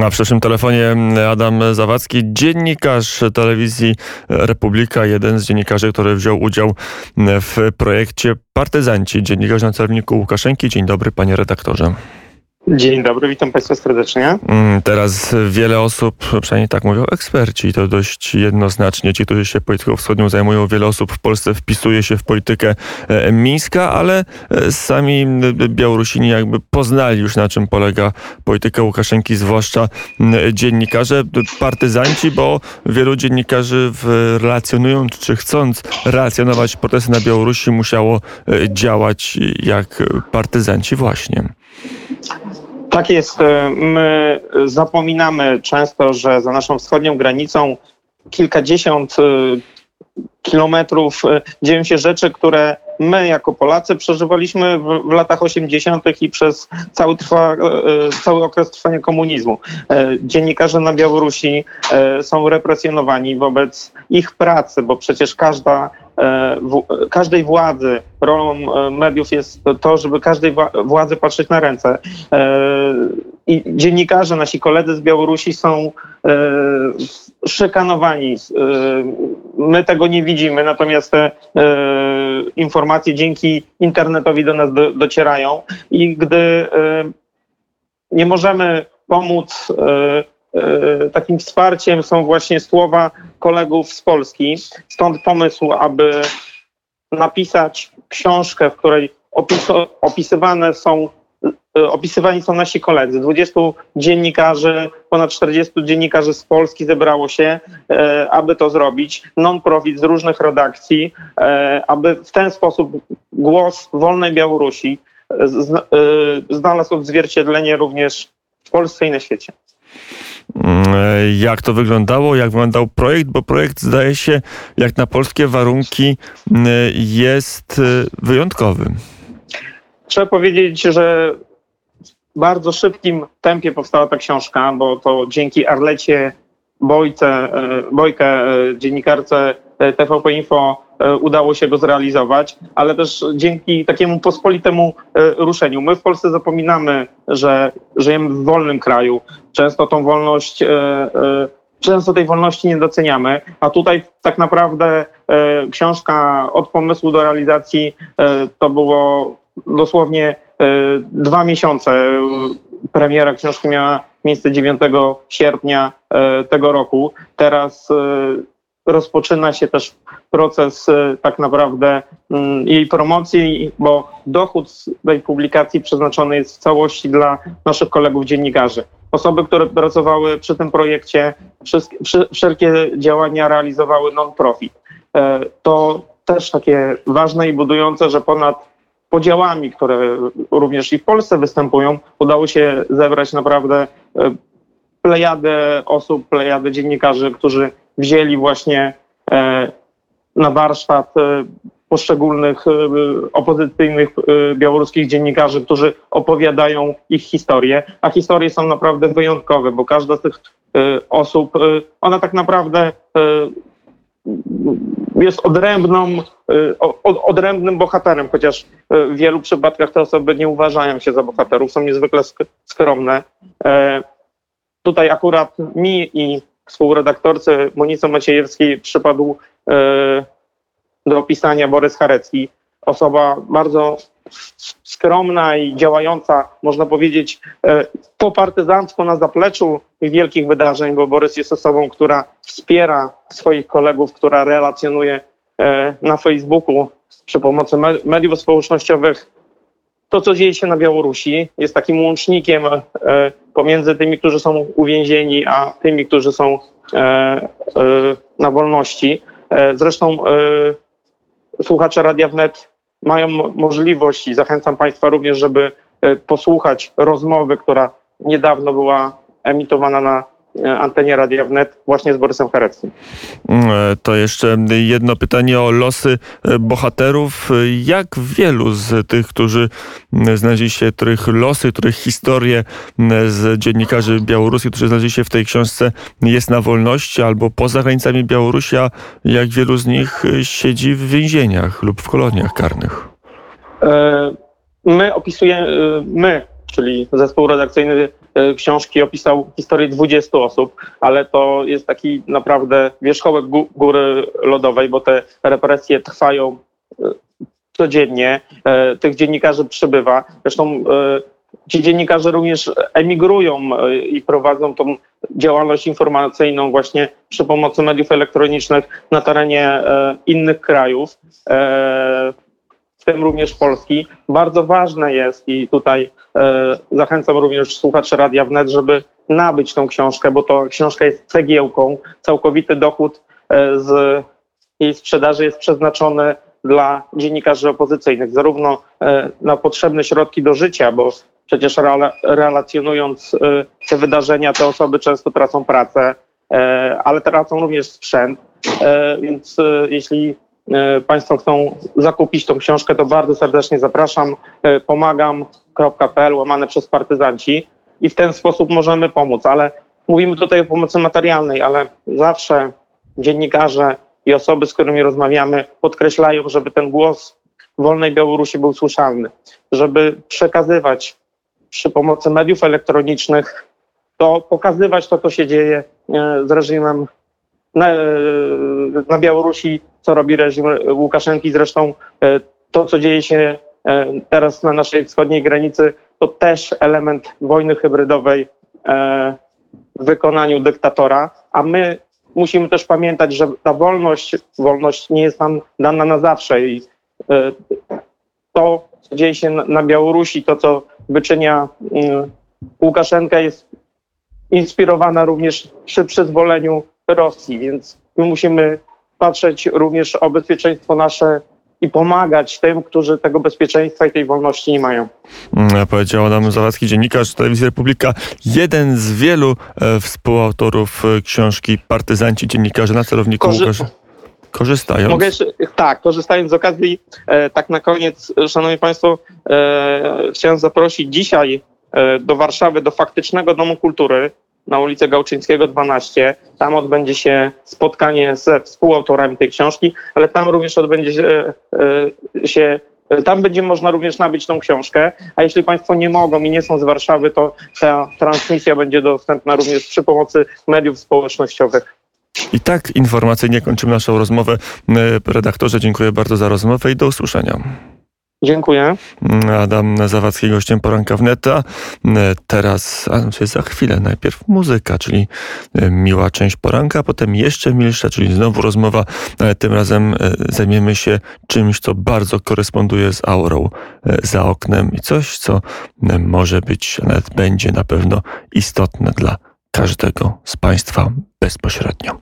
Na przyszłym telefonie Adam Zawadzki, dziennikarz telewizji Republika, jeden z dziennikarzy, który wziął udział w projekcie Partyzanci, dziennikarz na celowniku Łukaszenki. Dzień dobry, panie redaktorze. Dzień dobry, witam Państwa serdecznie. Mm, teraz wiele osób, przynajmniej tak mówią eksperci, to dość jednoznacznie. Ci, którzy się polityką wschodnią zajmują, wiele osób w Polsce wpisuje się w politykę e, Mińska, ale e, sami Białorusini jakby poznali już na czym polega polityka Łukaszenki, zwłaszcza dziennikarze, partyzanci, bo wielu dziennikarzy relacjonując czy chcąc relacjonować protesty na Białorusi musiało e, działać jak partyzanci właśnie. Tak jest. E, my zapominamy często, że za naszą wschodnią granicą kilkadziesiąt e, kilometrów e, dzieją się rzeczy, które my jako Polacy przeżywaliśmy w, w latach 80. i przez cały, trwa, cały okres trwania komunizmu. Dziennikarze na Białorusi są represjonowani wobec ich pracy, bo przecież każda każdej władzy, rolą e, mediów jest to, żeby każdej władzy patrzeć na ręce. E, I dziennikarze, nasi koledzy z Białorusi są szykanowani. My tego nie widzimy, natomiast te informacje dzięki internetowi do nas docierają i gdy nie możemy pomóc E, takim wsparciem są właśnie słowa kolegów z Polski. Stąd pomysł, aby napisać książkę, w której opisywane są e, opisywani są nasi koledzy. 20 dziennikarzy, ponad 40 dziennikarzy z Polski zebrało się, e, aby to zrobić. Non-profit z różnych redakcji, aby w ten sposób głos wolnej Białorusi znalazł odzwierciedlenie również w Polsce i na świecie. Mm, jak to wyglądało, jak wyglądał projekt, bo projekt zdaje się, jak na polskie warunki, mm, jest y, wyjątkowy. Trzeba powiedzieć, że w bardzo szybkim tempie powstała ta książka, bo to dzięki Arlecie Bojce, e, Bojkę, e, dziennikarce e, TVP Info E, udało się go zrealizować, ale też dzięki takiemu pospolitemu e, ruszeniu. My w Polsce zapominamy, że żyjemy w wolnym kraju. Często tą wolność e, często tej wolności nie doceniamy, a tutaj tak naprawdę książka od pomysłu do realizacji to było dosłownie dwa miesiące. Premiera książki miała miejsce 9 sierpnia tego roku. Teraz rozpoczyna się też proces y, tak naprawdę mm, jej promocji, bo dochód z tej publikacji przeznaczony jest w całości dla naszych kolegów dziennikarzy. Osoby, które pracowały przy tym projekcie, wszelkie działania realizowały non-profit. E, to też takie ważne i budujące, że ponad podziałami, które również i w Polsce występują, udało się zebrać naprawdę e, plejadę osób, plejadę dziennikarzy, którzy wzięli właśnie e, na warsztat e, poszczególnych e, opozycyjnych białoruskich dziennikarzy, którzy opowiadają ich historię, a historie są naprawdę wyjątkowe, bo każda z tych osób, ona tak naprawdę jest odrębną, odrębnym bohaterem, chociaż w wielu przypadkach te osoby nie uważają się za bohaterów, są niezwykle skromne. Tutaj akurat mi i współredaktorce Monice Maciejewskiej przypadł e, do opisania Borys Harecki. Osoba bardzo skromna i działająca, można powiedzieć, e, po partyzancku na zapleczu wielkich wydarzeń, bo Borys jest osobą, która wspiera swoich kolegów, która relacjonuje e, na Facebooku przy pomocy mediów społecznościowych to, co dzieje się na Białorusi, jest takim łącznikiem pomiędzy tymi, którzy są uwięzieni, a tymi, którzy są e, e, na wolności. E, zresztą słuchacze Radia Wnet mają możliwość i zachęcam Państwa również, żeby posłuchać rozmowy, która niedawno była emitowana na E, antenie Radia Wnet właśnie z Borysem Chareckim. Mm, e, to jeszcze jedno pytanie o losy e, bohaterów. Jak wielu z tych, którzy znaleźli się, których losy, których historie z dziennikarzy białoruskich, którzy znaleźli się w tej książce jest na wolności albo poza granicami Białorusi, a jak wielu z nich siedzi w więzieniach lub w koloniach karnych? My opisujemy, my czyli zespół redakcyjny e, książki opisał historię 20 osób, ale to jest taki naprawdę wierzchołek gó- góry lodowej, bo te represje trwają e, codziennie. E, Tych dziennikarzy przybywa. Zresztą ci dziennikarze również emigrują i prowadzą tą działalność informacyjną właśnie przy pomocy mediów elektronicznych na terenie innych krajów, w tym również Polski. Bardzo ważne jest i tutaj e, zachęcam również słuchaczy Radia Wnet, żeby nabyć tą książkę, bo to książka jest cegiełką. Całkowity dochód e, z jej sprzedaży jest przeznaczony dla dziennikarzy opozycyjnych, zarówno e, na potrzebne środki do życia, bo przecież rela- relacjonując e, te wydarzenia, te osoby często tracą pracę, e, ale tracą również sprzęt. E, Więc jeśli Państwo chcą zakupić tą książkę, to bardzo serdecznie zapraszam. E, Pomagam.pl łamane przez partyzanci i w ten sposób możemy pomóc, ale mówimy tutaj o pomocy materialnej, ale zawsze dziennikarze i osoby, z którymi rozmawiamy, podkreślają, żeby ten głos wolnej Białorusi był słyszalny, żeby przekazywać przy pomocy mediów elektronicznych, to pokazywać to, co się dzieje e, z reżimem na, e, na Białorusi, co robi reżim Łukaszenki. Zresztą e, to, co dzieje się e, teraz na naszej wschodniej granicy, to też element wojny hybrydowej e, w wykonaniu dyktatora, a my musimy też pamiętać, że ta wolność, wolność nie jest nam dana na zawsze i to, co dzieje się na, na Białorusi, to, co wyczynia mm, Łukaszenka jest inspirowana również przy przyzwoleniu Rosji, więc my musimy patrzeć również o bezpieczeństwo nasze i pomagać tym, którzy tego bezpieczeństwa i tej wolności nie mają. Mm, Powiedział Adam Zawadzki, dziennikarz Telewizji Republika, jeden z wielu e, współautorów e, książki Partyzanci, dziennikarze na celowniku Korzy- Łukasz... Korzystają. Mogę jeszcze, tak, korzystając z okazji, e, tak na koniec, Szanowni Państwo, e, chciałem zaprosić dzisiaj e, do Warszawy, do faktycznego Domu Kultury na ulicę Gałczyńskiego 12. Tam odbędzie się spotkanie ze współautorami tej książki, ale tam również odbędzie się, e, się e, tam będzie można również nabyć tą książkę, a jeśli Państwo nie mogą i nie są z Warszawy, to ta transmisja będzie dostępna również przy pomocy mediów społecznościowych. I tak informacyjnie kończymy naszą rozmowę. E, Redaktorze, dziękuję bardzo za rozmowę i do usłyszenia. Dziękuję. Adam Zawadzki, gościem poranka wneta. Teraz, a znaczy za chwilę, najpierw muzyka, czyli e, miła część poranka, potem jeszcze milsza, czyli znowu rozmowa. E, Tym razem e, zajmiemy się czymś, co bardzo koresponduje z aurą e, za oknem i coś, co może być, nawet będzie na pewno istotne dla każdego z Państwa bezpośrednio.